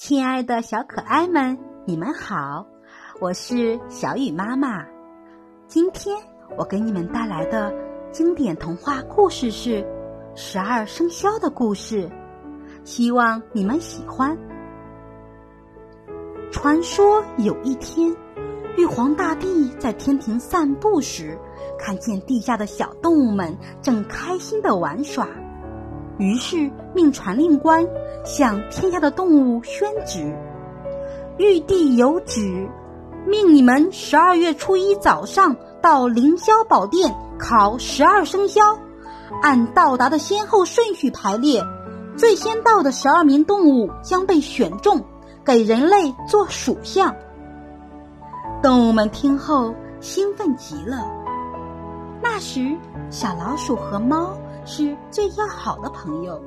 亲爱的小可爱们，你们好，我是小雨妈妈。今天我给你们带来的经典童话故事是《十二生肖的故事》，希望你们喜欢。传说有一天，玉皇大帝在天庭散步时，看见地下的小动物们正开心的玩耍。于是命传令官向天下的动物宣旨：玉帝有旨，命你们十二月初一早上到凌霄宝殿考十二生肖，按到达的先后顺序排列，最先到的十二名动物将被选中，给人类做属相。动物们听后兴奋极了。那时，小老鼠和猫。是最要好的朋友，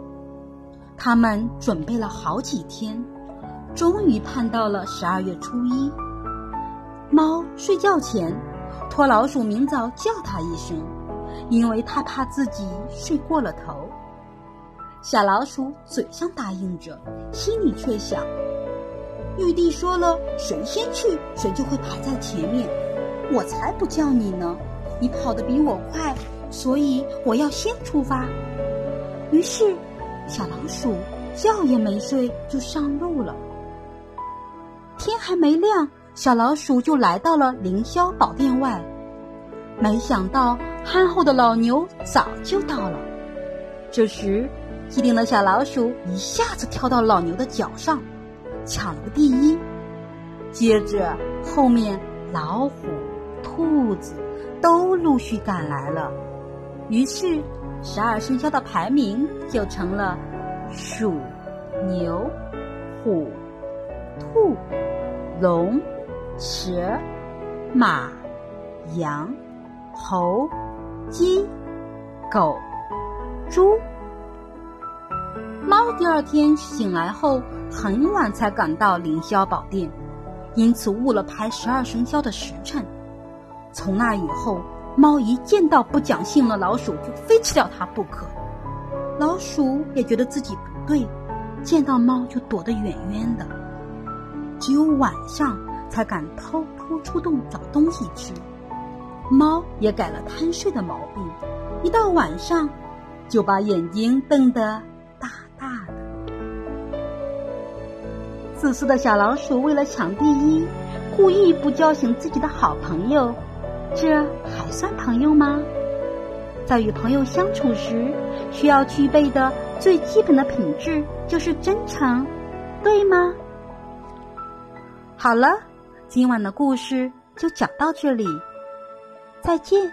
他们准备了好几天，终于盼到了十二月初一。猫睡觉前，托老鼠明早叫它一声，因为它怕自己睡过了头。小老鼠嘴上答应着，心里却想：玉帝说了，谁先去，谁就会排在前面。我才不叫你呢，你跑得比我快。所以我要先出发。于是，小老鼠觉也没睡就上路了。天还没亮，小老鼠就来到了凌霄宝殿外。没想到，憨厚的老牛早就到了。这时，机灵的小老鼠一下子跳到老牛的脚上，抢了个第一。接着，后面老虎、兔子都陆续赶来了。于是，十二生肖的排名就成了鼠、牛、虎、兔、龙、蛇、马、羊、猴、鸡、狗、猪。猫第二天醒来后很晚才赶到凌霄宝殿，因此误了排十二生肖的时辰。从那以后。猫一见到不讲信用的老鼠，就非吃掉它不可。老鼠也觉得自己不对，见到猫就躲得远远的，只有晚上才敢偷偷出洞找东西吃。猫也改了贪睡的毛病，一到晚上就把眼睛瞪得大大的。自私的小老鼠为了抢第一，故意不叫醒自己的好朋友。这还算朋友吗？在与朋友相处时，需要具备的最基本的品质就是真诚，对吗？好了，今晚的故事就讲到这里，再见。